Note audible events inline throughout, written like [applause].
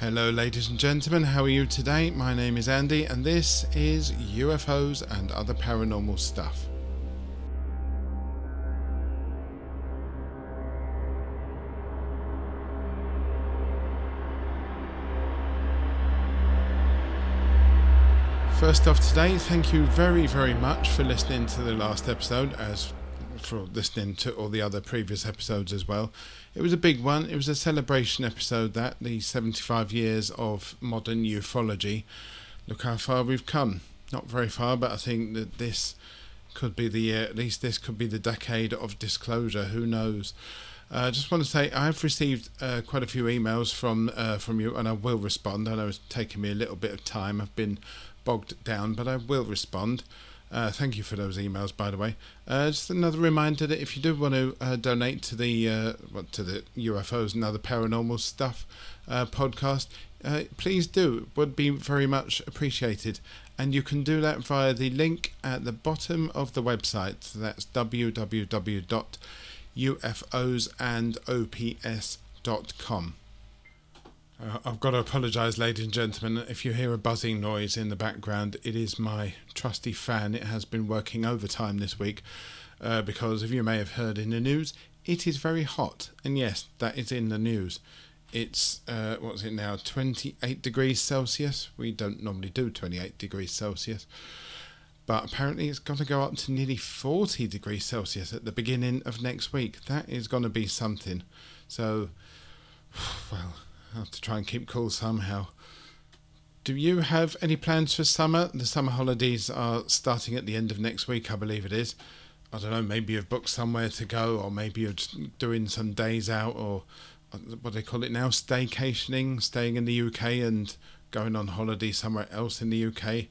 Hello, ladies and gentlemen, how are you today? My name is Andy, and this is UFOs and Other Paranormal Stuff. First off, today, thank you very, very much for listening to the last episode, as for listening to all the other previous episodes as well. It was a big one. It was a celebration episode that the 75 years of modern ufology. Look how far we've come. Not very far, but I think that this could be the year. At least this could be the decade of disclosure. Who knows? I uh, just want to say I've received uh, quite a few emails from uh, from you, and I will respond. I know it's taken me a little bit of time. I've been bogged down, but I will respond. Uh, thank you for those emails, by the way. Uh, just another reminder that if you do want to uh, donate to the uh, to the UFOs and other paranormal stuff uh, podcast, uh, please do. It would be very much appreciated. And you can do that via the link at the bottom of the website. That's www.ufosandops.com. Uh, I've got to apologise, ladies and gentlemen. If you hear a buzzing noise in the background, it is my trusty fan. It has been working overtime this week uh, because, if you may have heard in the news, it is very hot. And yes, that is in the news. It's, uh, what's it now, 28 degrees Celsius. We don't normally do 28 degrees Celsius. But apparently, it's going to go up to nearly 40 degrees Celsius at the beginning of next week. That is going to be something. So, [sighs] well have to try and keep cool somehow. Do you have any plans for summer? The summer holidays are starting at the end of next week, I believe it is. I don't know, maybe you've booked somewhere to go, or maybe you're doing some days out, or uh, what they call it now? Staycationing, staying in the UK and going on holiday somewhere else in the UK,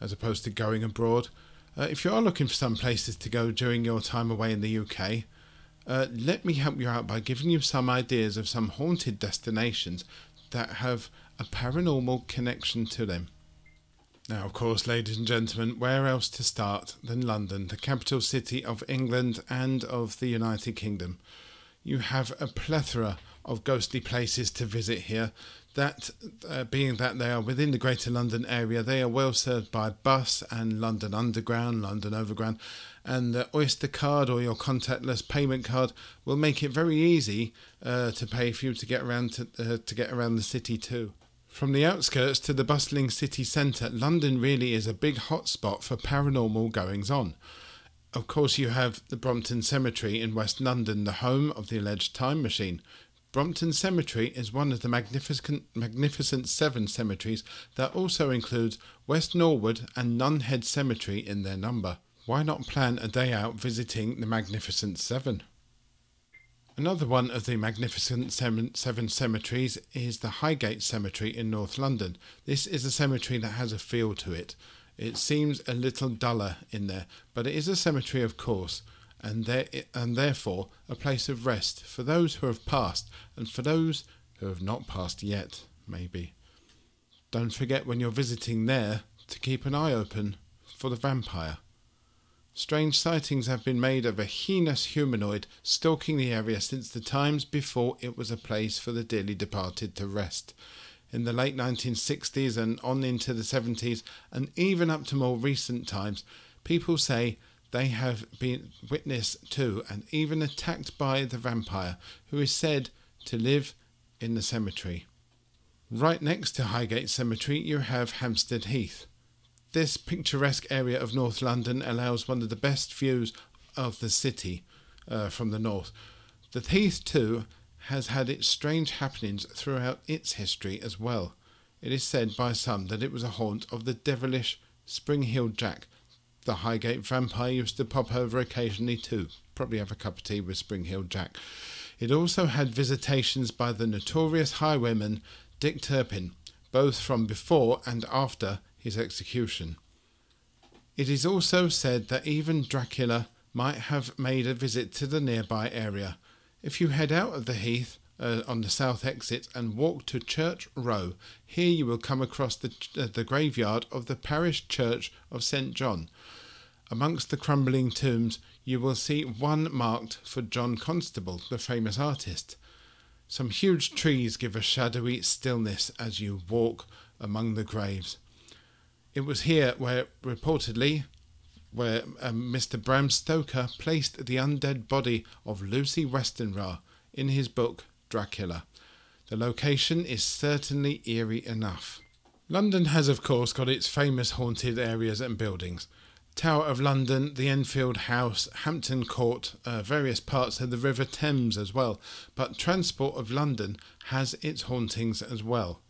as opposed to going abroad. Uh, if you are looking for some places to go during your time away in the UK, uh, let me help you out by giving you some ideas of some haunted destinations that have a paranormal connection to them. Now, of course, ladies and gentlemen, where else to start than London, the capital city of England and of the United Kingdom? You have a plethora of ghostly places to visit here. That uh, being that they are within the Greater London area, they are well served by bus and London Underground, London Overground, and the Oyster card or your contactless payment card will make it very easy uh, to pay for you to get around to, uh, to get around the city too. From the outskirts to the bustling city centre, London really is a big hotspot for paranormal goings on. Of course, you have the Brompton Cemetery in West London, the home of the alleged time machine. Brompton Cemetery is one of the magnificent, magnificent seven cemeteries that also includes West Norwood and Nunhead Cemetery in their number. Why not plan a day out visiting the Magnificent Seven? Another one of the Magnificent Seven, cemeteries is the Highgate Cemetery in North London. This is a cemetery that has a feel to it. It seems a little duller in there, but it is a cemetery, of course, and, there, and therefore a place of rest for those who have passed and for those who have not passed yet, maybe. Don't forget when you're visiting there to keep an eye open for the vampire. Strange sightings have been made of a heinous humanoid stalking the area since the times before it was a place for the dearly departed to rest. In the late 1960s and on into the 70s, and even up to more recent times, people say they have been witness to and even attacked by the vampire, who is said to live in the cemetery. Right next to Highgate Cemetery, you have Hampstead Heath. This picturesque area of North London allows one of the best views of the city uh, from the north. The Heath, too, has had its strange happenings throughout its history as well. It is said by some that it was a haunt of the devilish Spring-heeled Jack. The Highgate vampire used to pop over occasionally too, probably have a cup of tea with Spring-heeled Jack. It also had visitations by the notorious highwayman Dick Turpin, both from before and after his execution. It is also said that even Dracula might have made a visit to the nearby area. If you head out of the heath uh, on the south exit and walk to Church Row, here you will come across the, uh, the graveyard of the parish church of St. John. Amongst the crumbling tombs, you will see one marked for John Constable, the famous artist. Some huge trees give a shadowy stillness as you walk among the graves. It was here where, reportedly, where um, Mr. Bram Stoker placed the undead body of Lucy Westenra in his book Dracula. The location is certainly eerie enough. London has, of course, got its famous haunted areas and buildings. Tower of London, the Enfield House, Hampton Court, uh, various parts of the River Thames as well. But Transport of London has its hauntings as well.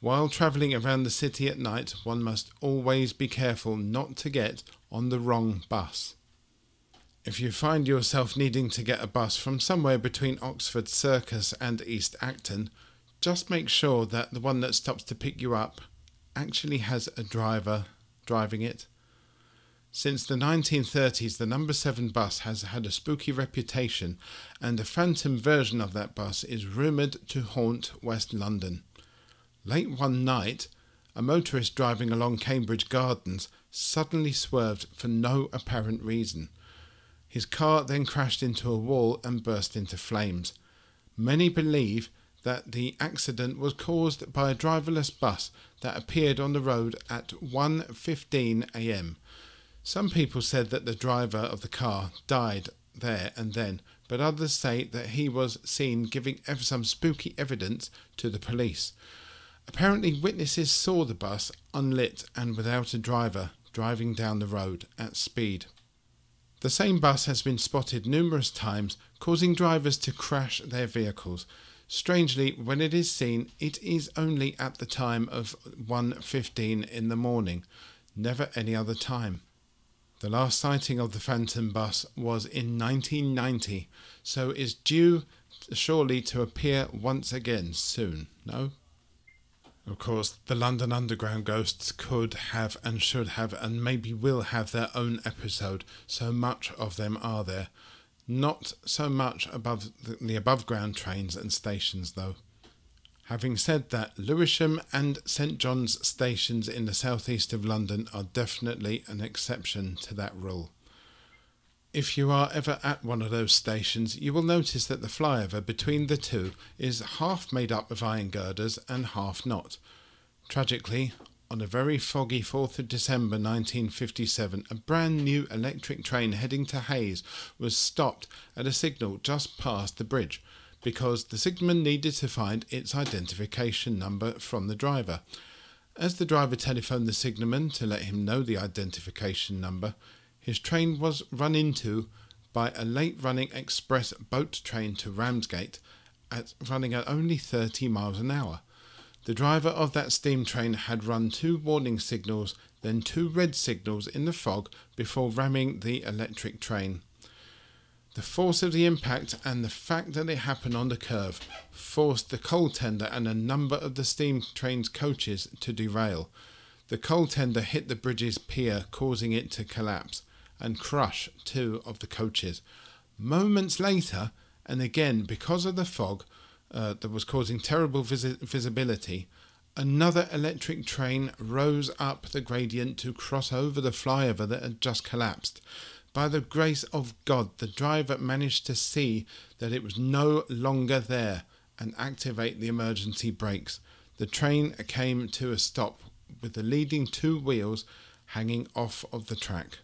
While travelling around the city at night, one must always be careful not to get on the wrong bus. If you find yourself needing to get a bus from somewhere between Oxford Circus and East Acton, just make sure that the one that stops to pick you up actually has a driver driving it. Since the 1930s, the number 7 bus has had a spooky reputation, and a phantom version of that bus is rumoured to haunt West London. Late one night, a motorist driving along Cambridge Gardens suddenly swerved for no apparent reason. His car then crashed into a wall and burst into flames. Many believe that the accident was caused by a driverless bus that appeared on the road at 1:15 a.m. Some people said that the driver of the car died there and then, but others say that he was seen giving some spooky evidence to the police. Apparently, witnesses saw the bus unlit and without a driver driving down the road at speed. The same bus has been spotted numerous times, causing drivers to crash their vehicles. Strangely, when it is seen, it is only at the time of 1.15 in the morning, never any other time. The last sighting of the Phantom bus was in 1990, so is due surely to appear once again soon, no? Of course, the London Underground ghosts could have and should have and maybe will have their own episode, so much of them are there. Not so much above the, above ground trains and stations, though. Having said that, Lewisham and St John's stations in the southeast of London are definitely an exception to that rule. If you are ever at one of those stations, you will notice that the flyover between the two is half made up of iron girders and half not. Tragically, on a very foggy 4th of December 1957, a brand new electric train heading to Hayes was stopped at a signal just past the bridge because the signalman needed to find its identification number from the driver. As the driver telephoned the signalman to let him know the identification number, his train was run into by a late running express boat train to Ramsgate at running at only 30 miles an hour. The driver of that steam train had run two warning signals, then two red signals in the fog before ramming the electric train. The force of the impact and the fact that it happened on the curve forced the coal tender and a number of the steam train's coaches to derail. The coal tender hit the bridge's pier, causing it to collapse and crush two of the coaches. Moments later, and again because of the fog uh, that was causing terrible vis- visibility, another electric train rose up the gradient to cross over the flyover that had just collapsed. By the grace of God, the driver managed to see that it was no longer there and activate the emergency brakes. The train came to a stop with the leading two wheels hanging off of the track.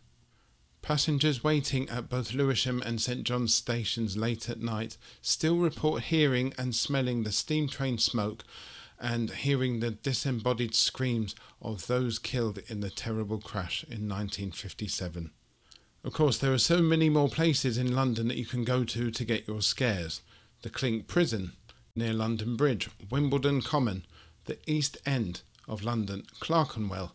Passengers waiting at both Lewisham and St John's stations late at night still report hearing and smelling the steam train smoke and hearing the disembodied screams of those killed in the terrible crash in 1957. Of course, there are so many more places in London that you can go to to get your scares. The Clink Prison, near London Bridge, Wimbledon Common, the East End of London, Clerkenwell,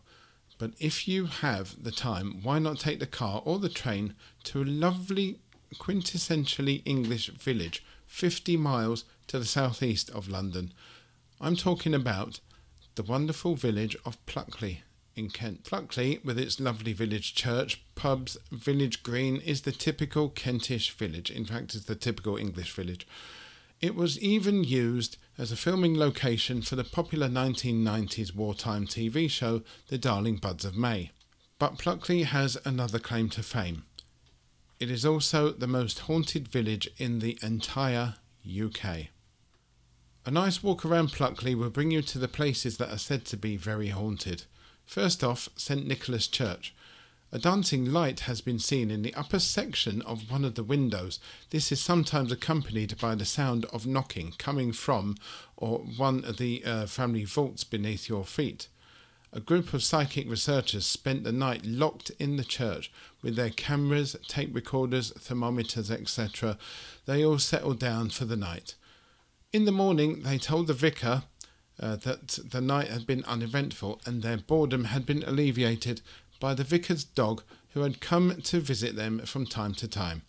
but if you have the time, why not take the car or the train to a lovely, quintessentially English village 50 miles to the southeast of London? I'm talking about the wonderful village of Pluckley in Kent. Pluckley, with its lovely village church, pubs, village green, is the typical Kentish village. In fact, it's the typical English village. It was even used as a filming location for the popular 1990s wartime TV show The Darling Buds of May. But Pluckley has another claim to fame. It is also the most haunted village in the entire UK. A nice walk around Pluckley will bring you to the places that are said to be very haunted. First off, St Nicholas Church. A dancing light has been seen in the upper section of one of the windows. This is sometimes accompanied by the sound of knocking coming from or one of the uh, family vaults beneath your feet. A group of psychic researchers spent the night locked in the church with their cameras, tape recorders, thermometers, etc. They all settled down for the night. In the morning, they told the vicar uh, that the night had been uneventful and their boredom had been alleviated by the vicar's dog who had come to visit them from time to time.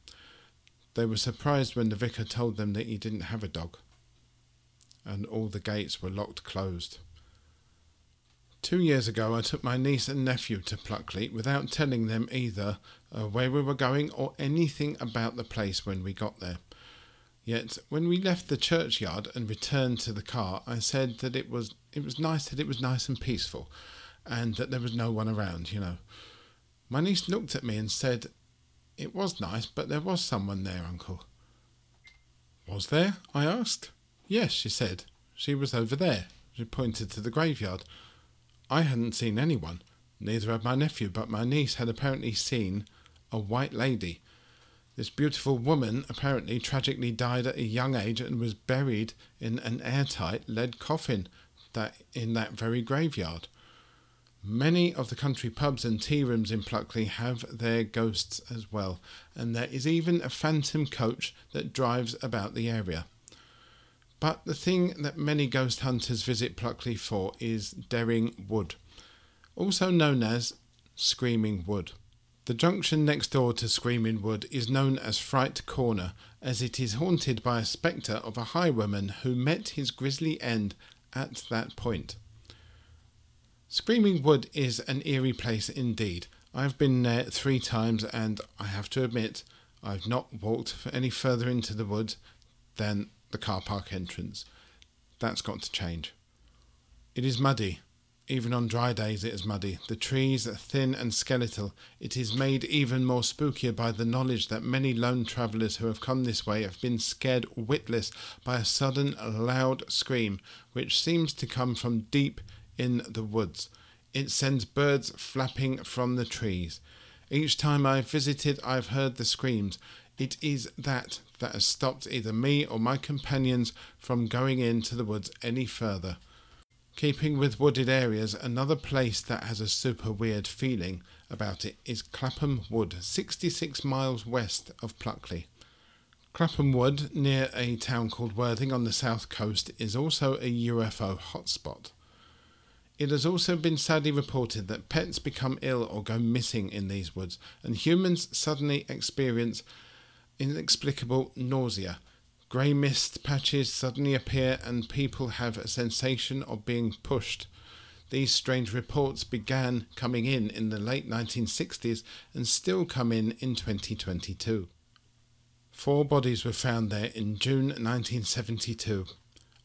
They were surprised when the vicar told them that he didn't have a dog, and all the gates were locked closed. Two years ago, I took my niece and nephew to Pluckley without telling them either uh, where we were going or anything about the place when we got there. Yet, when we left the churchyard and returned to the car, I said that it was it was nice that it was nice and peaceful, and that there was no one around. You know, my niece looked at me and said, "It was nice, but there was someone there, Uncle." Was there? I asked. Yes, she said. She was over there. She pointed to the graveyard. I hadn't seen anyone, neither had my nephew, but my niece had apparently seen a white lady. This beautiful woman apparently tragically died at a young age and was buried in an airtight lead coffin that in that very graveyard. Many of the country pubs and tea rooms in Pluckley have their ghosts as well, and there is even a phantom coach that drives about the area. But the thing that many ghost hunters visit Pluckley for is Dering Wood, also known as Screaming Wood. The junction next door to Screaming Wood is known as Fright Corner, as it is haunted by a spectre of a highwayman who met his grisly end at that point. Screaming Wood is an eerie place indeed. I've been there three times, and I have to admit, I've not walked any further into the wood than the car park entrance. That's got to change. It is muddy. Even on dry days, it is muddy. The trees are thin and skeletal. It is made even more spookier by the knowledge that many lone travellers who have come this way have been scared witless by a sudden loud scream, which seems to come from deep in the woods. It sends birds flapping from the trees. Each time I've visited, I've heard the screams. It is that that has stopped either me or my companions from going into the woods any further. Keeping with wooded areas, another place that has a super weird feeling about it is Clapham Wood, 66 miles west of Pluckley. Clapham Wood, near a town called Worthing on the south coast, is also a UFO hotspot. It has also been sadly reported that pets become ill or go missing in these woods, and humans suddenly experience inexplicable nausea. Grey mist patches suddenly appear, and people have a sensation of being pushed. These strange reports began coming in in the late 1960s and still come in in 2022. Four bodies were found there in June 1972.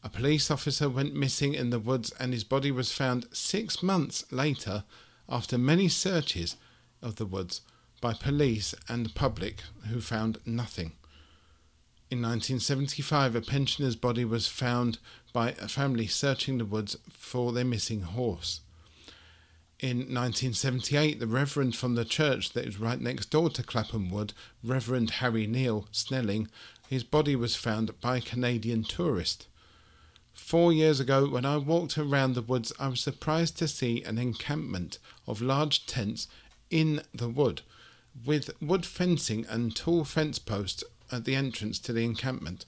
A police officer went missing in the woods and his body was found six months later after many searches of the woods by police and the public who found nothing. In 1975, a pensioner's body was found by a family searching the woods for their missing horse. In 1978, the Reverend from the church that is right next door to Clapham Wood, Reverend Harry Neal Snelling, his body was found by a Canadian tourist. Four years ago, when I walked around the woods, I was surprised to see an encampment of large tents in the wood with wood fencing and tall fence posts at the entrance to the encampment.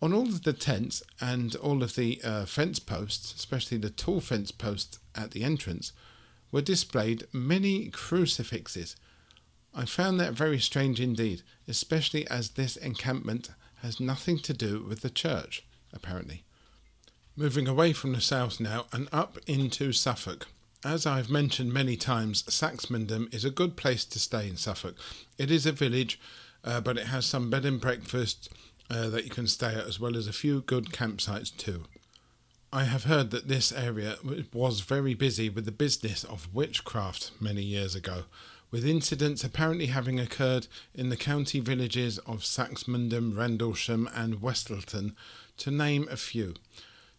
On all of the tents and all of the uh, fence posts, especially the tall fence posts at the entrance, were displayed many crucifixes. I found that very strange indeed, especially as this encampment has nothing to do with the church, apparently. Moving away from the south now and up into Suffolk. As I've mentioned many times, Saxmundham is a good place to stay in Suffolk. It is a village, uh, but it has some bed and breakfast uh, that you can stay at, as well as a few good campsites too. I have heard that this area was very busy with the business of witchcraft many years ago. with incidents apparently having occurred in the county villages of Saxmundham, Rendlesham, and Westleton, to name a few.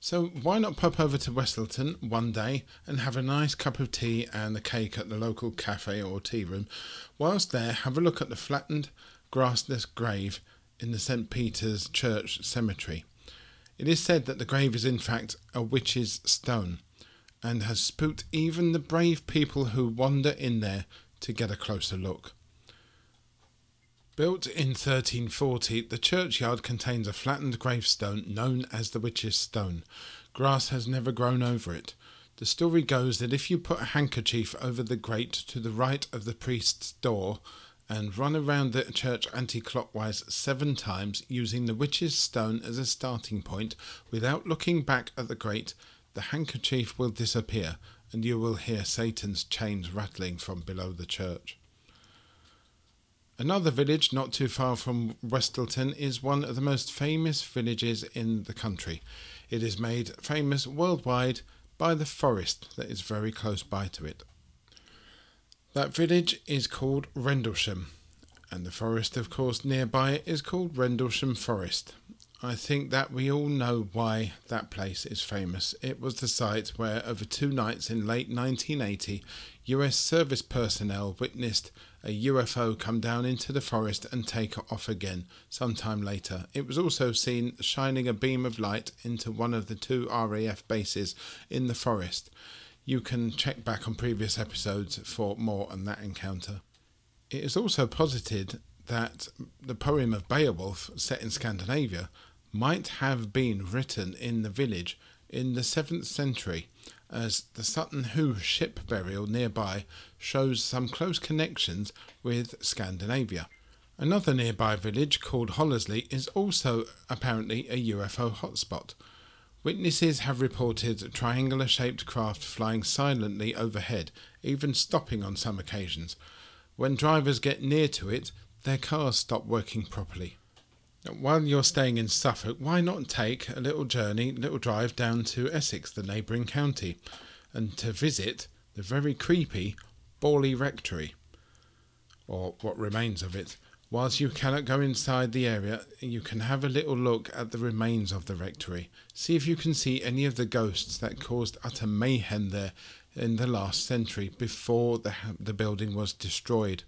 So, why not pop over to Westleton one day and have a nice cup of tea and a cake at the local cafe or tea room? Whilst there, have a look at the flattened, grassless grave in the St. Peter's Church cemetery. It is said that the grave is in fact a witch's stone and has spooked even the brave people who wander in there to get a closer look. Built in 1340, the churchyard contains a flattened gravestone known as the Witch's Stone. Grass has never grown over it. The story goes that if you put a handkerchief over the grate to the right of the priest's door and run around the church anti clockwise seven times using the witch's stone as a starting point without looking back at the grate, the handkerchief will disappear and you will hear Satan's chains rattling from below the church. Another village not too far from Westleton is one of the most famous villages in the country. It is made famous worldwide by the forest that is very close by to it. That village is called Rendlesham, and the forest, of course, nearby is called Rendlesham Forest. I think that we all know why that place is famous. It was the site where, over two nights in late 1980, US service personnel witnessed a UFO come down into the forest and take off again sometime later. It was also seen shining a beam of light into one of the two RAF bases in the forest. You can check back on previous episodes for more on that encounter. It is also posited that the poem of Beowulf, set in Scandinavia, might have been written in the village in the 7th century, as the Sutton Hoo ship burial nearby shows some close connections with Scandinavia. Another nearby village called Hollesley is also apparently a UFO hotspot. Witnesses have reported triangular shaped craft flying silently overhead, even stopping on some occasions. When drivers get near to it, their cars stop working properly. While you're staying in Suffolk, why not take a little journey, little drive down to Essex, the neighbouring county, and to visit the very creepy Borley Rectory, or what remains of it. Whilst you cannot go inside the area, you can have a little look at the remains of the rectory. See if you can see any of the ghosts that caused utter mayhem there in the last century before the, the building was destroyed.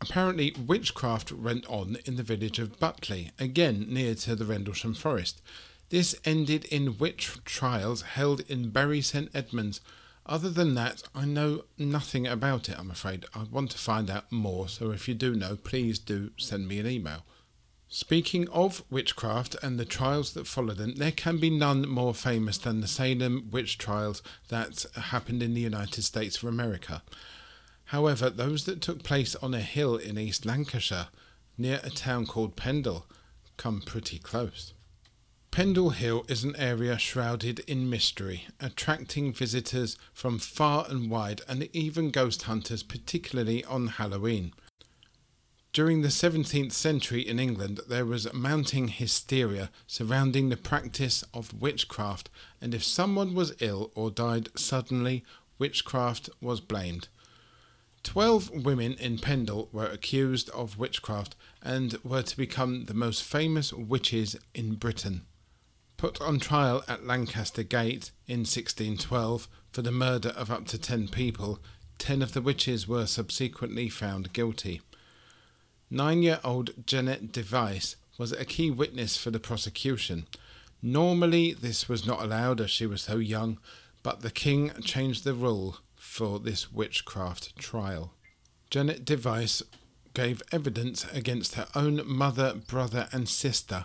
Apparently, witchcraft went on in the village of Butley, again near to the Rendlesham Forest. This ended in witch trials held in Bury St Edmunds. Other than that, I know nothing about it, I'm afraid. I want to find out more, so if you do know, please do send me an email. Speaking of witchcraft and the trials that followed them, there can be none more famous than the Salem witch trials that happened in the United States of America. However, those that took place on a hill in East Lancashire, near a town called Pendle, come pretty close. Pendle Hill is an area shrouded in mystery, attracting visitors from far and wide and even ghost hunters, particularly on Halloween. During the 17th century in England, there was mounting hysteria surrounding the practice of witchcraft, and if someone was ill or died suddenly, witchcraft was blamed. Twelve women in Pendle were accused of witchcraft and were to become the most famous witches in Britain. Put on trial at Lancaster Gate in 1612 for the murder of up to ten people, ten of the witches were subsequently found guilty. Nine year old Janet Device was a key witness for the prosecution. Normally, this was not allowed as she was so young, but the king changed the rule for this witchcraft trial. Janet Device gave evidence against her own mother, brother, and sister,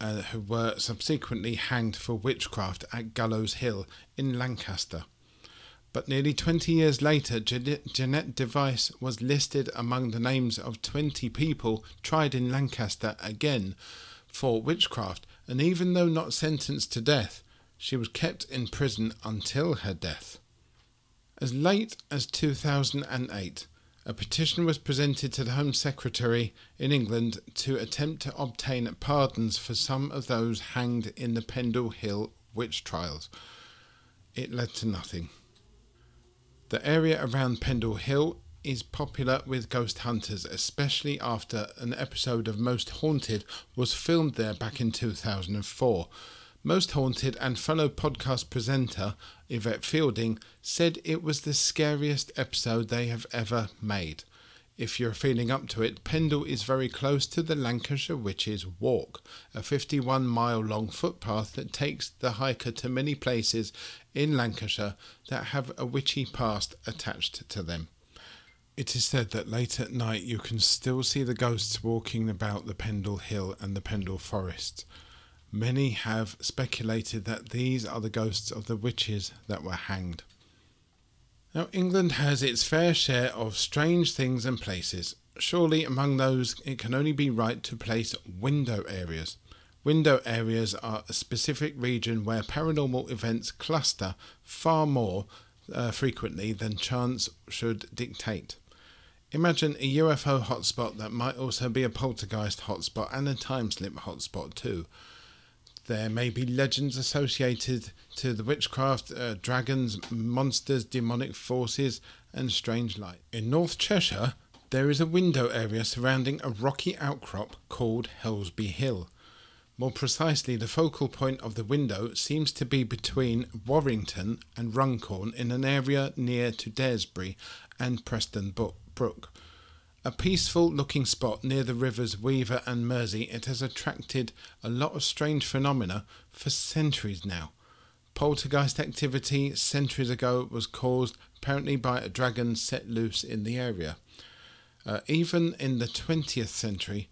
uh, who were subsequently hanged for witchcraft at Gallows Hill in Lancaster. But nearly 20 years later, Jeanette Device was listed among the names of 20 people tried in Lancaster again for witchcraft, and even though not sentenced to death, she was kept in prison until her death. As late as 2008, a petition was presented to the Home Secretary in England to attempt to obtain pardons for some of those hanged in the Pendle Hill witch trials. It led to nothing. The area around Pendle Hill is popular with ghost hunters, especially after an episode of Most Haunted was filmed there back in 2004. Most Haunted and fellow podcast presenter Yvette Fielding said it was the scariest episode they have ever made. If you're feeling up to it, Pendle is very close to the Lancashire Witches Walk, a 51 mile long footpath that takes the hiker to many places in Lancashire that have a witchy past attached to them. It is said that late at night you can still see the ghosts walking about the Pendle Hill and the Pendle Forest. Many have speculated that these are the ghosts of the witches that were hanged. Now, England has its fair share of strange things and places. Surely, among those, it can only be right to place window areas. Window areas are a specific region where paranormal events cluster far more uh, frequently than chance should dictate. Imagine a UFO hotspot that might also be a poltergeist hotspot and a time slip hotspot too. There may be legends associated to the witchcraft, uh, dragons, monsters, demonic forces, and strange light. In North Cheshire, there is a window area surrounding a rocky outcrop called Helsby Hill. More precisely, the focal point of the window seems to be between Warrington and Runcorn in an area near to Daresbury and Preston Brook. A peaceful looking spot near the rivers Weaver and Mersey, it has attracted a lot of strange phenomena for centuries now. Poltergeist activity centuries ago was caused apparently by a dragon set loose in the area. Uh, even in the 20th century,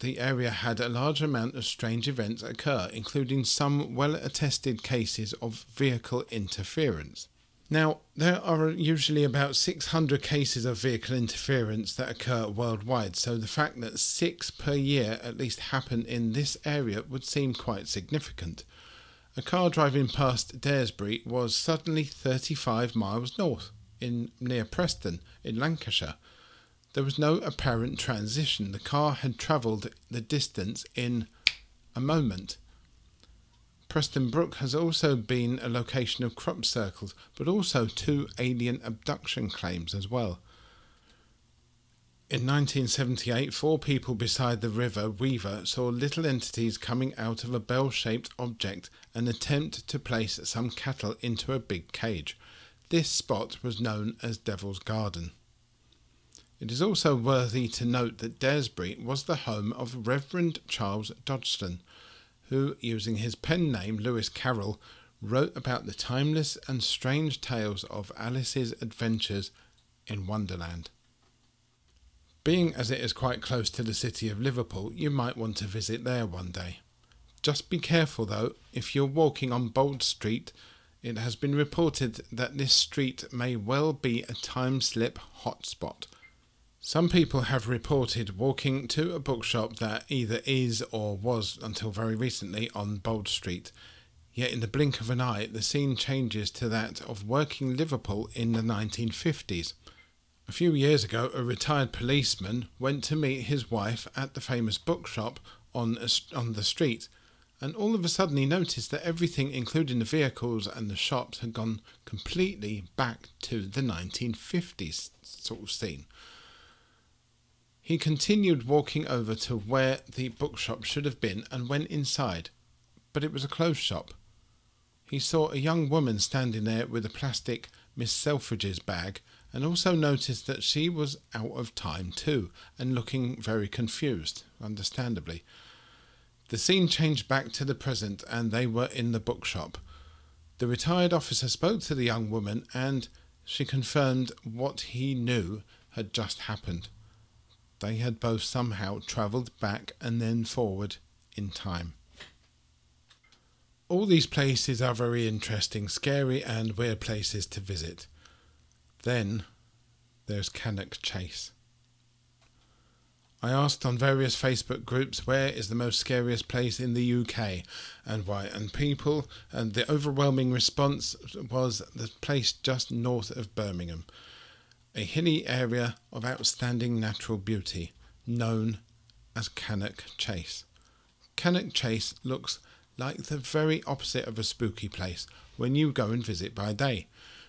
the area had a large amount of strange events occur, including some well attested cases of vehicle interference. Now, there are usually about 600 cases of vehicle interference that occur worldwide, so the fact that six per year at least happen in this area would seem quite significant. A car driving past Daresbury was suddenly 35 miles north, in near Preston, in Lancashire. There was no apparent transition. The car had travelled the distance in a moment. Preston Brook has also been a location of crop circles, but also two alien abduction claims as well. In 1978, four people beside the river Weaver saw little entities coming out of a bell shaped object and attempt to place some cattle into a big cage. This spot was known as Devil's Garden. It is also worthy to note that Daresbury was the home of Reverend Charles Dodgson, who, using his pen name Lewis Carroll, wrote about the timeless and strange tales of Alice's adventures in Wonderland. Being as it is quite close to the city of Liverpool, you might want to visit there one day. Just be careful though, if you're walking on Bold Street, it has been reported that this street may well be a time slip hotspot some people have reported walking to a bookshop that either is or was until very recently on Bold Street. Yet in the blink of an eye, the scene changes to that of working Liverpool in the 1950s. A few years ago, a retired policeman went to meet his wife at the famous bookshop on, a, on the street, and all of a sudden he noticed that everything, including the vehicles and the shops, had gone completely back to the 1950s sort of scene. He continued walking over to where the bookshop should have been and went inside, but it was a closed shop. He saw a young woman standing there with a plastic Miss Selfridge's bag and also noticed that she was out of time too and looking very confused, understandably. The scene changed back to the present and they were in the bookshop. The retired officer spoke to the young woman and she confirmed what he knew had just happened. They had both somehow travelled back and then forward in time. All these places are very interesting, scary, and weird places to visit. Then there's Cannock Chase. I asked on various Facebook groups where is the most scariest place in the UK and why, and people, and the overwhelming response was the place just north of Birmingham, a hilly area of outstanding natural beauty known as Cannock Chase. Cannock Chase looks like the very opposite of a spooky place when you go and visit by day.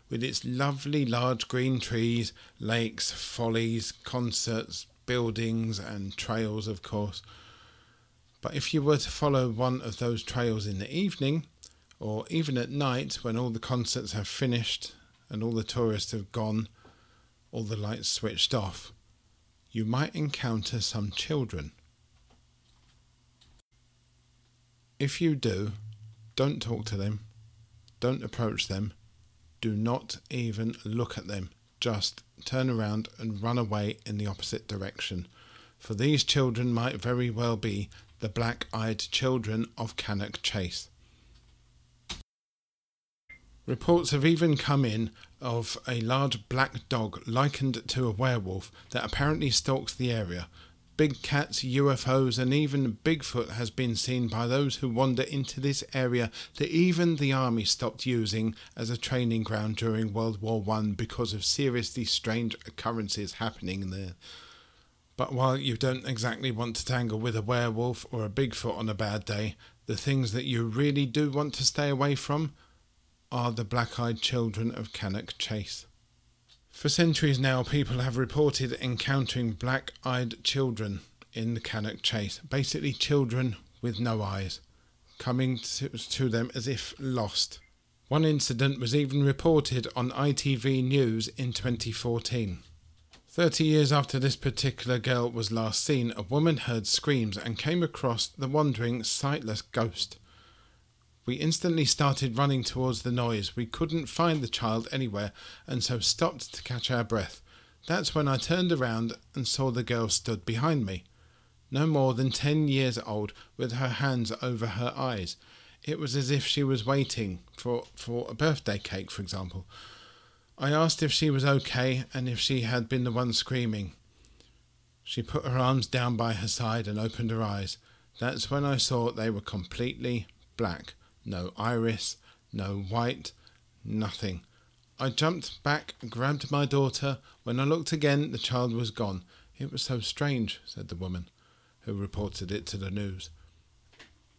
with its lovely large green trees, lakes, follies, concerts, buildings, and trails, of course. But if you were to follow one of those trails in the evening, or even at night when all the concerts have finished and all the tourists have gone, all the lights switched off, you might encounter some children. If you do, don't talk to them, don't approach them, do not even look at them, just turn around and run away in the opposite direction, for these children might very well be the black eyed children of Cannock Chase. Reports have even come in of a large black dog likened to a werewolf that apparently stalks the area. Big cats, UFOs, and even Bigfoot has been seen by those who wander into this area that even the army stopped using as a training ground during World War One because of seriously strange occurrences happening there. But while you don't exactly want to tangle with a werewolf or a Bigfoot on a bad day, the things that you really do want to stay away from are the black eyed children of Cannock Chase. For centuries now, people have reported encountering black eyed children in the Cannock Chase, basically children with no eyes, coming to, them as if lost. One incident was even reported on ITV News in 2014. Thirty years after this particular girl was last seen, a woman heard screams and came across the wandering, sightless ghost. We instantly started running towards the noise. We couldn't find the child anywhere and so stopped to catch our breath. That's when I turned around and saw the girl stood behind me. No more than ten years old, with her hands over her eyes. It was as if she was waiting for, for a birthday cake, for example. I asked if she was okay and if she had been the one screaming. She put her arms down by her side and opened her eyes. That's when I saw they were completely black no iris, no white, nothing. I jumped back, grabbed my daughter. When I looked again, the child was gone. It was so strange, said the woman, who reported it to the news.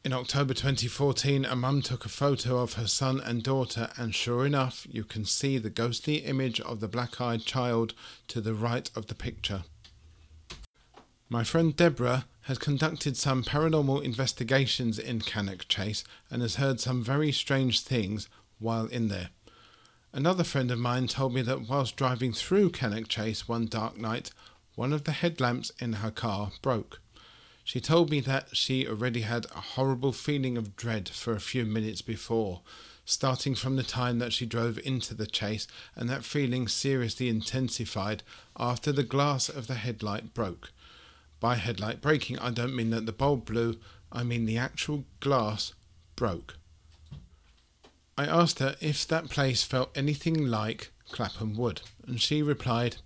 In October 2014, a mum took a photo of her son and daughter, and sure enough, you can see the ghostly image of the black eyed child to the right of the picture. My friend Deborah has conducted some paranormal investigations in Cannock Chase and has heard some very strange things while in there. Another friend of mine told me that whilst driving through Cannock Chase one dark night, one of the headlamps in her car broke. She told me that she already had a horrible feeling of dread for a few minutes before, starting from the time that she drove into the chase, and that feeling seriously intensified after the glass of the headlight broke. By headlight breaking, I don't mean that the bulb blew, I mean the actual glass broke. I asked her if that place felt anything like Clapham Wood, and she replied,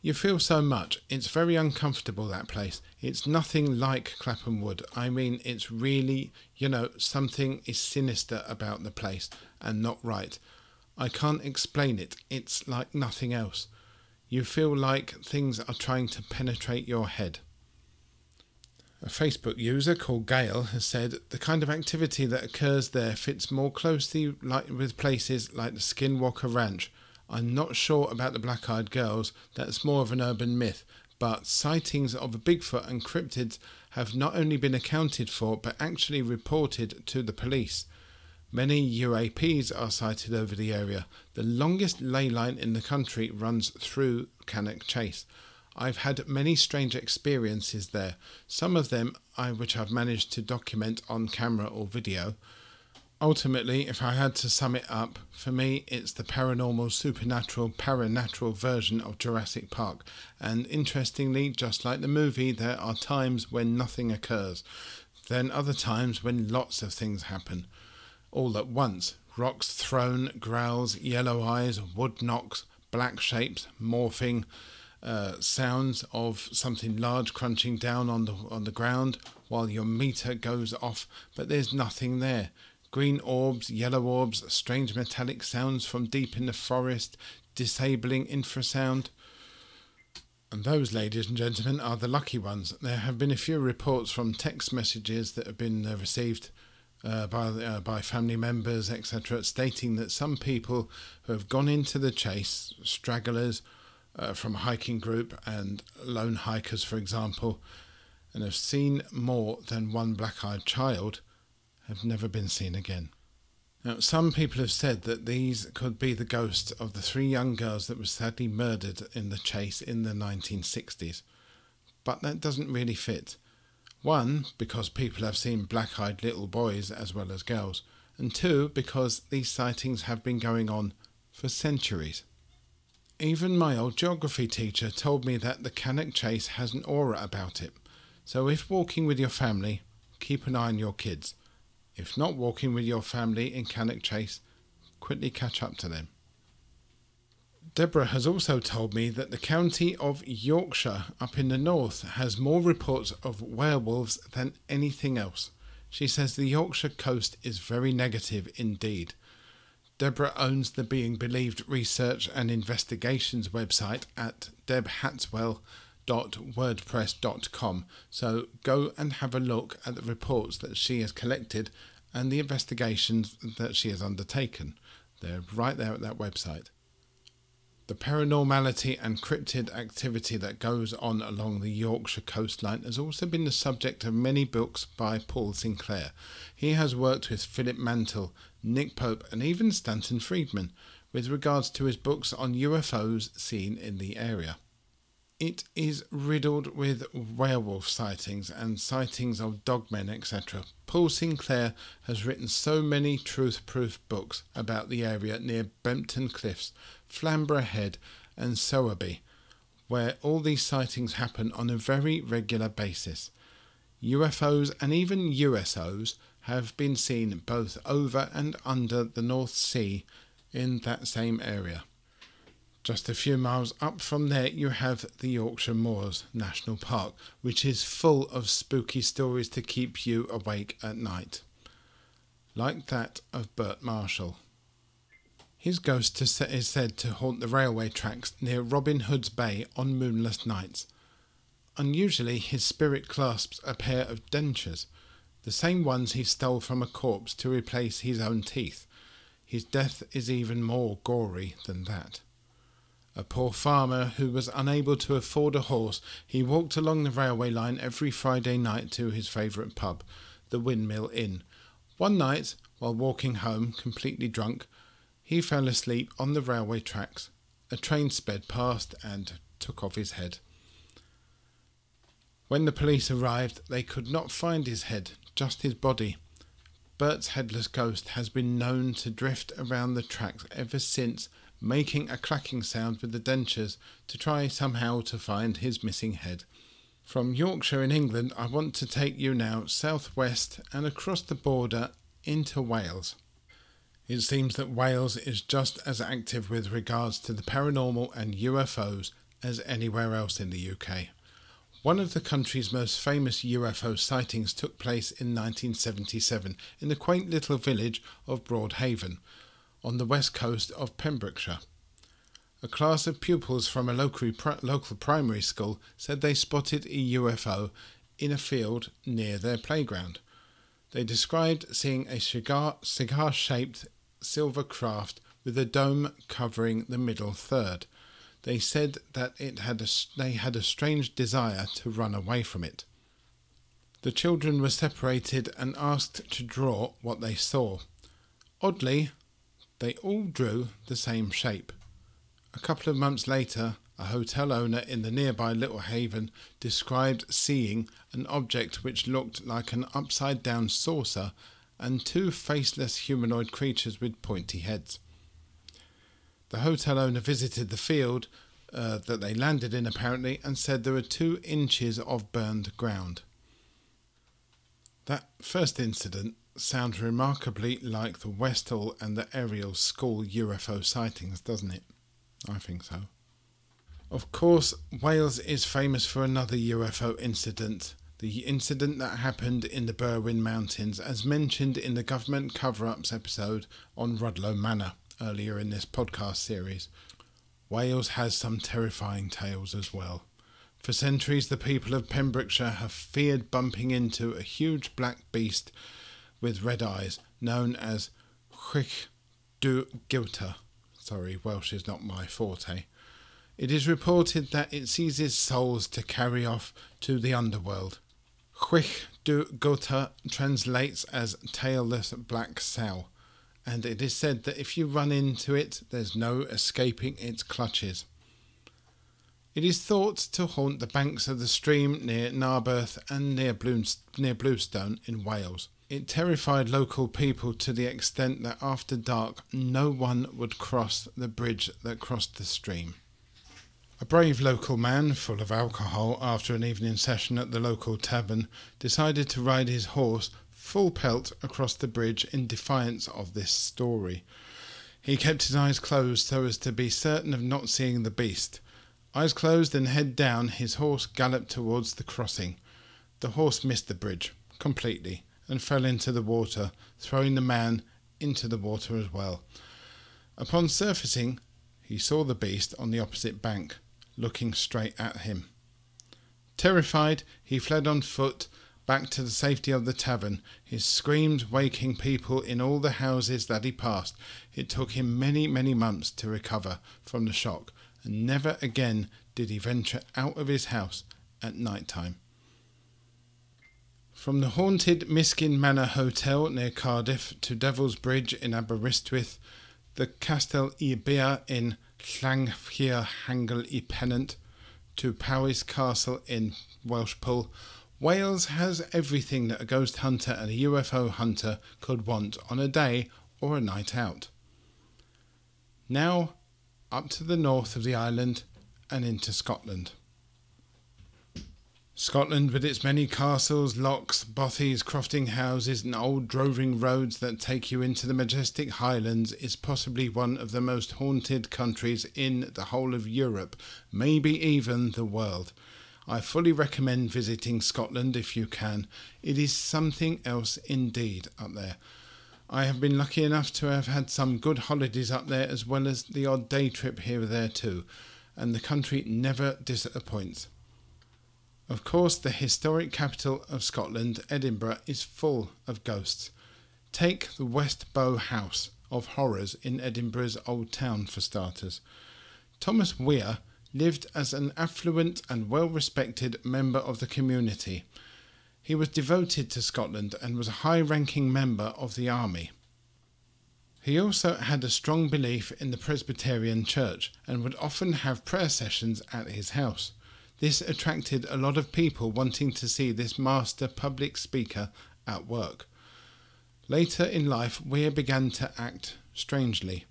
You feel so much. It's very uncomfortable, that place. It's nothing like Clapham Wood. I mean, it's really, you know, something is sinister about the place and not right. I can't explain it. It's like nothing else. You feel like things are trying to penetrate your head. A Facebook user called Gail has said the kind of activity that occurs there fits more closely like with places like the Skinwalker Ranch. I'm not sure about the black eyed girls, that's more of an urban myth, but sightings of Bigfoot and cryptids have not only been accounted for but actually reported to the police. Many UAPs are sighted over the area. The longest ley line in the country runs through Cannock Chase. I've had many strange experiences there, some of them I, which I've managed to document on camera or video. Ultimately, if I had to sum it up, for me it's the paranormal, supernatural, paranatural version of Jurassic Park. And interestingly, just like the movie, there are times when nothing occurs, then other times when lots of things happen. All at once rocks thrown, growls, yellow eyes, wood knocks, black shapes, morphing uh, sounds of something large crunching down on the on the ground while your meter goes off, but there's nothing there. Green orbs, yellow orbs, strange metallic sounds from deep in the forest, disabling infrasound. And those, ladies and gentlemen, are the lucky ones. There have been a few reports from text messages that have been uh, received uh, by uh, by family members, etc., stating that some people who have gone into the chase, stragglers uh, from a hiking group and lone hikers, for example, and have seen more than one black-eyed child, have never been seen again. Now, some people have said that these could be the ghosts of the three young girls that were sadly murdered in the chase in the 1960s, but that doesn't really fit. One, because people have seen black eyed little boys as well as girls, and two, because these sightings have been going on for centuries. Even my old geography teacher told me that the Cannock Chase has an aura about it, so if walking with your family, keep an eye on your kids. If not walking with your family in Cannock Chase, quickly catch up to them. Deborah has also told me that the county of Yorkshire up in the north has more reports of werewolves than anything else. She says the Yorkshire coast is very negative indeed. Deborah owns the Being Believed Research and Investigations website at debhatswell.wordpress.com, so go and have a look at the reports that she has collected and the investigations that she has undertaken. They're right there at that website. The paranormality and cryptid activity that goes on along the Yorkshire coastline has also been the subject of many books by Paul Sinclair. He has worked with Philip Mantle, Nick Pope, and even Stanton Friedman with regards to his books on UFOs seen in the area. It is riddled with werewolf sightings and sightings of dogmen, etc. Paul Sinclair has written so many truth proof books about the area near Bempton Cliffs, Flamborough Head, and Sewerby, where all these sightings happen on a very regular basis. UFOs and even USOs have been seen both over and under the North Sea in that same area. Just a few miles up from there, you have the Yorkshire Moors National Park, which is full of spooky stories to keep you awake at night, like that of Bert Marshall. His ghost is said to haunt the railway tracks near Robin Hood's Bay on moonless nights. Unusually, his spirit clasps a pair of dentures, the same ones he stole from a corpse to replace his own teeth. His death is even more gory than that. A poor farmer who was unable to afford a horse, he walked along the railway line every Friday night to his favourite pub, the Windmill Inn. One night, while walking home, completely drunk, he fell asleep on the railway tracks. A train sped past and took off his head. When the police arrived, they could not find his head, just his body. Bert's headless ghost has been known to drift around the tracks ever since making a clacking sound with the dentures to try somehow to find his missing head. From Yorkshire in England, I want to take you now southwest and across the border into Wales. It seems that Wales is just as active with regards to the paranormal and UFOs as anywhere else in the UK. One of the country's most famous UFO sightings took place in 1977 in the quaint little village of Broadhaven, on the west coast of Pembrokeshire. A class of pupils from a local, primary school said they spotted a UFO in a field near their playground. They described seeing a cigar, cigar shaped silver craft with a dome covering the middle third. They said that it had a, they had a strange desire to run away from it. The children were separated and asked to draw what they saw. Oddly, they all drew the same shape. A couple of months later, a hotel owner in the nearby Little Haven described seeing an object which looked like an upside down saucer and two faceless humanoid creatures with pointy heads. The hotel owner visited the field uh, that they landed in apparently and said there were two inches of burned ground. That first incident sounds remarkably like the Westall and the Ariel school UFO sightings, doesn't it? I think so. Of course, Wales is famous for another UFO incident. The incident that happened in the Berwyn Mountains, as mentioned in the government cover ups episode on Rudloe Manor earlier in this podcast series. Wales has some terrifying tales as well. For centuries, the people of Pembrokeshire have feared bumping into a huge black beast with red eyes, known as Chwich du Gilta. Sorry, Welsh is not my forte. It is reported that it seizes souls to carry off to the underworld. Chwich du Gota translates as tailless black sow, and it is said that if you run into it, there's no escaping its clutches. It is thought to haunt the banks of the stream near Narberth and near, near Bluestone in Wales. It terrified local people to the extent that after dark no one would cross the bridge that crossed the stream. A brave local man, full of alcohol after an evening session at the local tavern, decided to ride his horse full pelt across the bridge in defiance of this story. He kept his eyes closed so as to be certain of not seeing the beast. Eyes closed and head down, his horse galloped towards the crossing. The horse missed the bridge completely and fell into the water, throwing the man into the water as well. Upon surfacing, he saw the beast on the opposite bank, looking straight at him. Terrified, he fled on foot back to the safety of the tavern, his screams waking people in all the houses that he passed. It took him many, many months to recover from the shock, and never again did he venture out of his house at night time. From the haunted Miskin Manor Hotel near Cardiff to Devil's Bridge in Aberystwyth, the Castel y in Llangfir Hangel y Pennant, to Powis Castle in Welshpool, Wales has everything that a ghost hunter and a UFO hunter could want on a day or a night out. Now up to the north of the island and into Scotland. Scotland, with its many castles, lochs, bothies, crofting houses, and old droving roads that take you into the majestic highlands, is possibly one of the most haunted countries in the whole of Europe, maybe even the world. I fully recommend visiting Scotland if you can. It is something else indeed up there. I have been lucky enough to have had some good holidays up there as well as the odd day trip here or there too, and the country never disappoints. Of course, the historic capital of Scotland, Edinburgh, is full of ghosts. Take the West Bow House of Horrors in Edinburgh's Old Town for starters. Thomas Weir lived as an affluent and well respected member of the community he was devoted to Scotland and was a high ranking member of the army. He also had a strong belief in the Presbyterian Church and would often have prayer sessions at his house. This attracted a lot of people wanting to see this master public speaker at work. Later in life, Weir began to act strangely.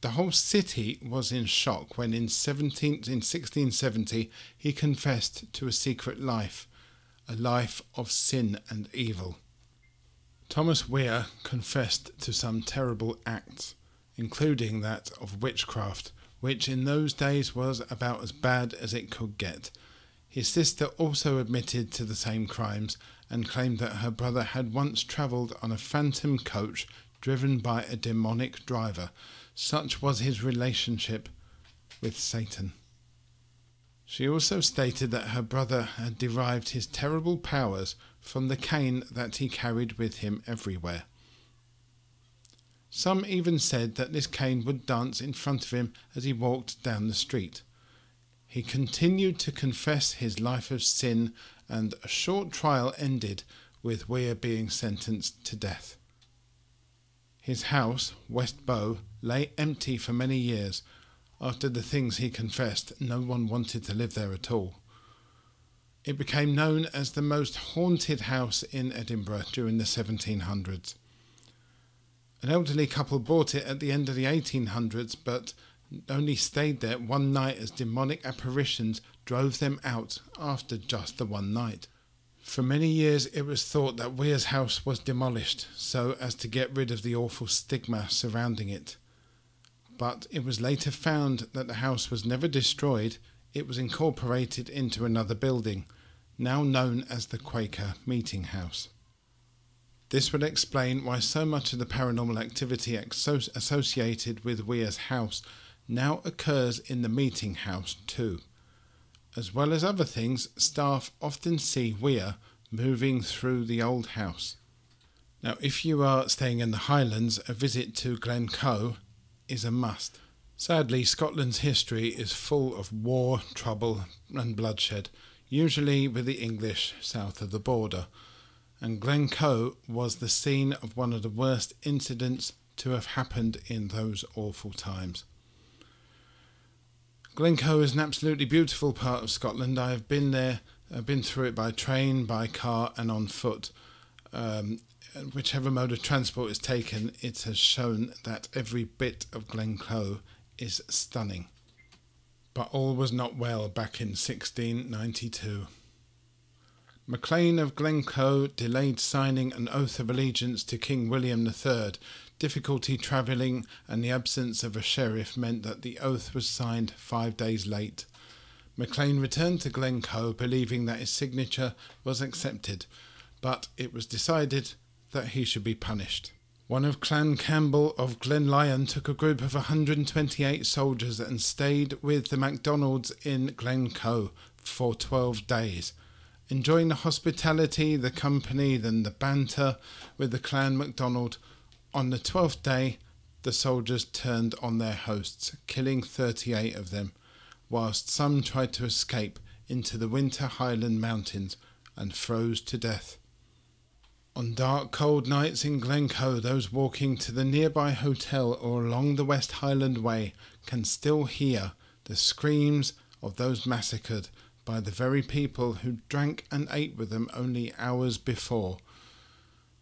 The whole city was in shock when in, 17, in 1670 he confessed to a secret life a life of sin and evil. Thomas Weir confessed to some terrible acts, including that of witchcraft, which in those days was about as bad as it could get. His sister also admitted to the same crimes and claimed that her brother had once travelled on a phantom coach driven by a demonic driver. Such was his relationship with Satan. She also stated that her brother had derived his terrible powers from the cane that he carried with him everywhere. Some even said that this cane would dance in front of him as he walked down the street. He continued to confess his life of sin, and a short trial ended with Weir being sentenced to death. His house, West Bow, lay empty for many years after the things he confessed, no one wanted to live there at all. It became known as the most haunted house in Edinburgh during the 1700s. An elderly couple bought it at the end of the 1800s, but only stayed there one night as demonic apparitions drove them out after just the one night. For many years it was thought that Weir's house was demolished so as to get rid of the awful stigma surrounding it but it was later found that the house was never destroyed, it was incorporated into another building, now known as the Quaker Meeting House. This would explain why so much of the paranormal activity associated with Weir's house now occurs in the meeting house too. As well as other things, staff often see Weir moving through the old house. Now, if you are staying in the Highlands, a visit to Glencoe is a must. Sadly, Scotland's history is full of war, trouble, and bloodshed, usually with the English south of the border, and Glencoe was the scene of one of the worst incidents to have happened in those awful times. Glencoe is an absolutely beautiful part of Scotland. I have been there, I've been through it by train, by car, and on foot. Um, whichever mode of transport is taken, it has shown that every bit of Glencoe is stunning. But all was not well back in 1692. Maclean of Glencoe delayed signing an oath of allegiance to King William III. Difficulty travelling and the absence of a sheriff meant that the oath was signed five days late. Maclean returned to Glencoe believing that his signature was accepted, but it was decided that he should be punished. One of Clan Campbell of Glenlyon took a group of 128 soldiers and stayed with the MacDonalds in Glencoe for 12 days enjoying the hospitality, the company, then the banter with the clan MacDonald. On the twelfth day, the soldiers turned on their hosts, killing 38 of them, whilst some tried to escape into the winter Highland mountains and froze to death. On dark, cold nights in Glencoe, those walking to the nearby hotel or along the West Highland Way can still hear the screams of those massacred by the very people who drank and ate with them only hours before.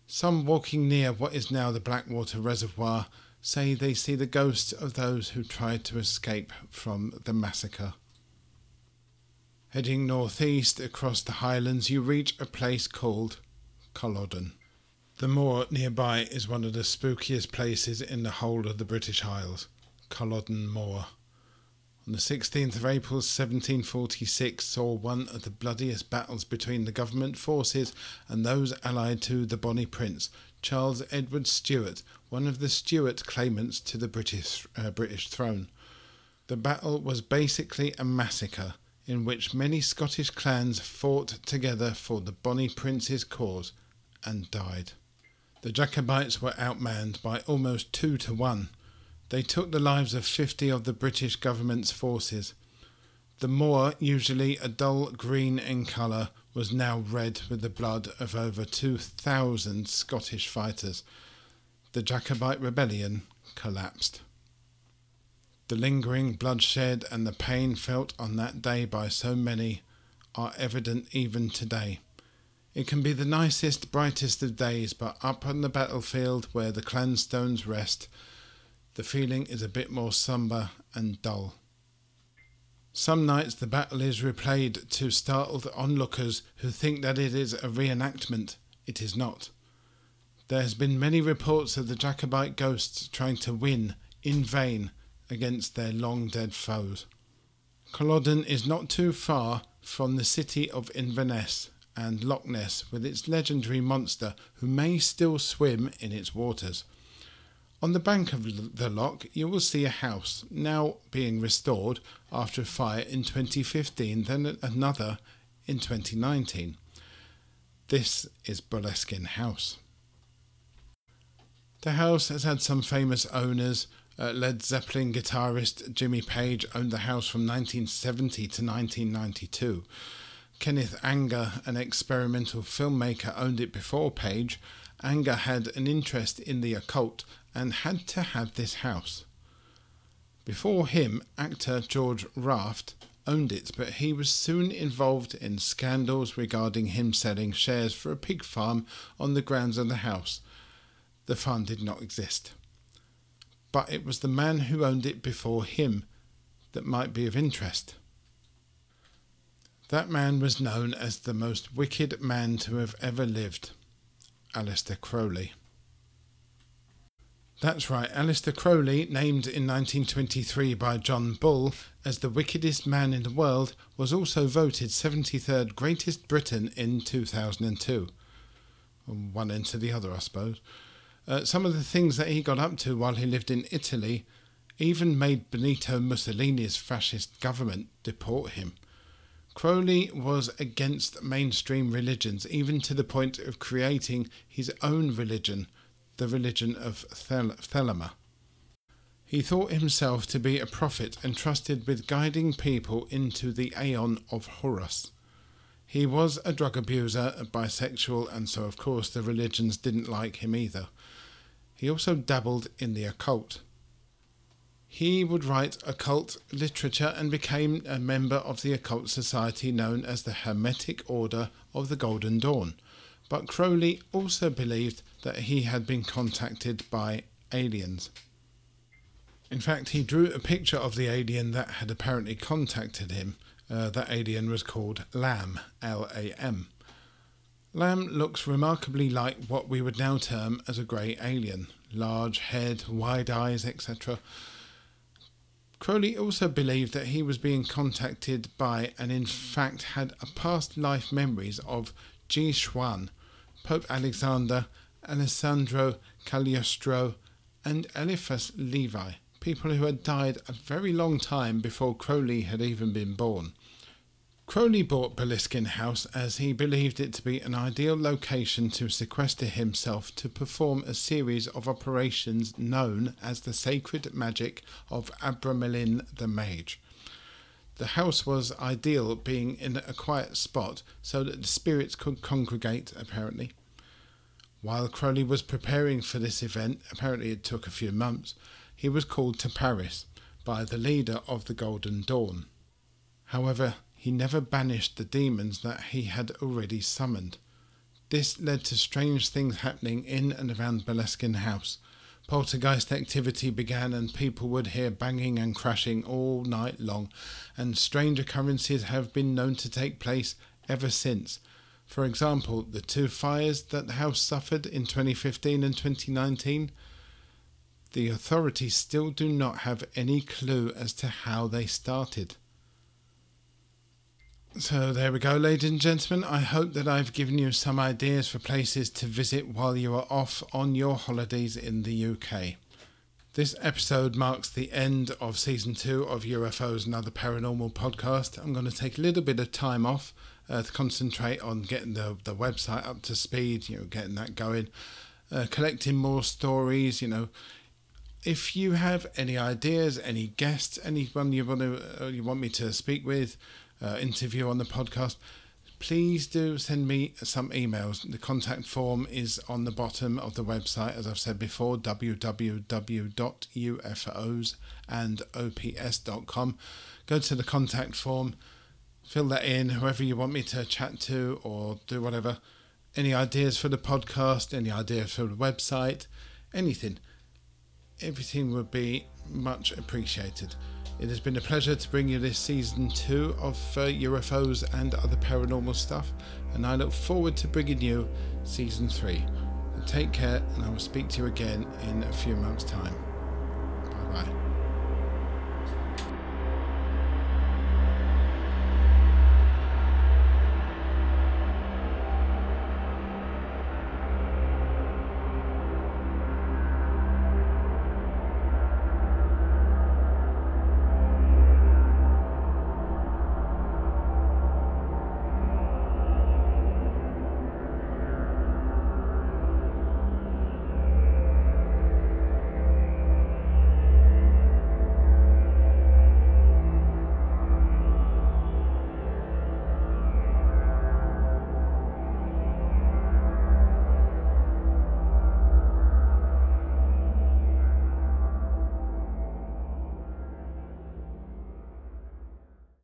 Some walking near what is now the Blackwater Reservoir say they see the ghosts of those who tried to escape from the massacre. Heading northeast across the highlands, you reach a place called Culloden. The moor nearby is one of the spookiest places in the whole of the British Isles, Culloden Moor. On the 16th of April 1746 saw one of the bloodiest battles between the government forces and those allied to the Bonnie Prince, Charles Edward Stuart, one of the Stuart claimants to the British, uh, British throne. The battle was basically a massacre in which many Scottish clans fought together for the Bonnie Prince's cause and died. The Jacobites were outmanned by almost two to one they took the lives of 50 of the British government's forces. The moor, usually a dull green in colour, was now red with the blood of over 2,000 Scottish fighters. The Jacobite rebellion collapsed. The lingering bloodshed and the pain felt on that day by so many are evident even today. It can be the nicest, brightest of days, but up on the battlefield where the clanstones rest, the feeling is a bit more sombre and dull. Some nights the battle is replayed to startled onlookers who think that it is a reenactment. It is not. There has been many reports of the Jacobite ghosts trying to win in vain against their long dead foes. Culloden is not too far from the city of Inverness and Loch Ness with its legendary monster who may still swim in its waters. On the bank of the loch, you will see a house, now being restored after a fire in 2015, then another in 2019. This is Boleskine House. The house has had some famous owners. Uh, Led Zeppelin guitarist Jimmy Page owned the house from 1970 to 1992. Kenneth Anger, an experimental filmmaker, owned it before Page. Anger had an interest in the occult and had to have this house. Before him, actor George Raft owned it, but he was soon involved in scandals regarding him selling shares for a pig farm on the grounds of the house. The farm did not exist. But it was the man who owned it before him that might be of interest. That man was known as the most wicked man to have ever lived, Aleister Crowley. That's right, Aleister Crowley, named in 1923 by John Bull as the wickedest man in the world, was also voted 73rd greatest Briton in 2002. One end to the other, I suppose. Uh, some of the things that he got up to while he lived in Italy even made Benito Mussolini's fascist government deport him. Crowley was against mainstream religions, even to the point of creating his own religion, the religion of Thel- Thelema. He thought himself to be a prophet entrusted with guiding people into the Aeon of Horus. He was a drug abuser, a bisexual, and so, of course, the religions didn't like him either. He also dabbled in the occult. He would write occult literature and became a member of the occult society known as the Hermetic Order of the Golden Dawn. But Crowley also believed that he had been contacted by aliens. In fact, he drew a picture of the alien that had apparently contacted him. Uh, that alien was called Lam, L A M. Lam looks remarkably like what we would now term as a grey alien large head, wide eyes, etc. Crowley also believed that he was being contacted by and in fact had past life memories of Ji Xuan, Pope Alexander, Alessandro Cagliostro, and Eliphas Levi, people who had died a very long time before Crowley had even been born. Crowley bought Boleskine House as he believed it to be an ideal location to sequester himself to perform a series of operations known as the Sacred Magic of Abramelin the Mage. The house was ideal, being in a quiet spot so that the spirits could congregate, apparently. While Crowley was preparing for this event, apparently it took a few months, he was called to Paris by the leader of the Golden Dawn. However, he never banished the demons that he had already summoned. This led to strange things happening in and around Boleskine House. Poltergeist activity began, and people would hear banging and crashing all night long, and strange occurrences have been known to take place ever since. For example, the two fires that the house suffered in 2015 and 2019. The authorities still do not have any clue as to how they started. So there we go, ladies and gentlemen. I hope that I've given you some ideas for places to visit while you are off on your holidays in the UK. This episode marks the end of season two of UFOs and Other Paranormal podcast. I'm going to take a little bit of time off uh, to concentrate on getting the, the website up to speed, you know, getting that going, uh, collecting more stories, you know. If you have any ideas, any guests, anyone you want to uh, you want me to speak with, uh, interview on the podcast, please do send me some emails. The contact form is on the bottom of the website, as I've said before, www.ufos.and.ops.com. Go to the contact form, fill that in, whoever you want me to chat to or do whatever. Any ideas for the podcast, any ideas for the website, anything. Everything would be much appreciated. It has been a pleasure to bring you this season two of uh, UFOs and other paranormal stuff, and I look forward to bringing you season three. take care, and I will speak to you again in a few months' time. Bye bye.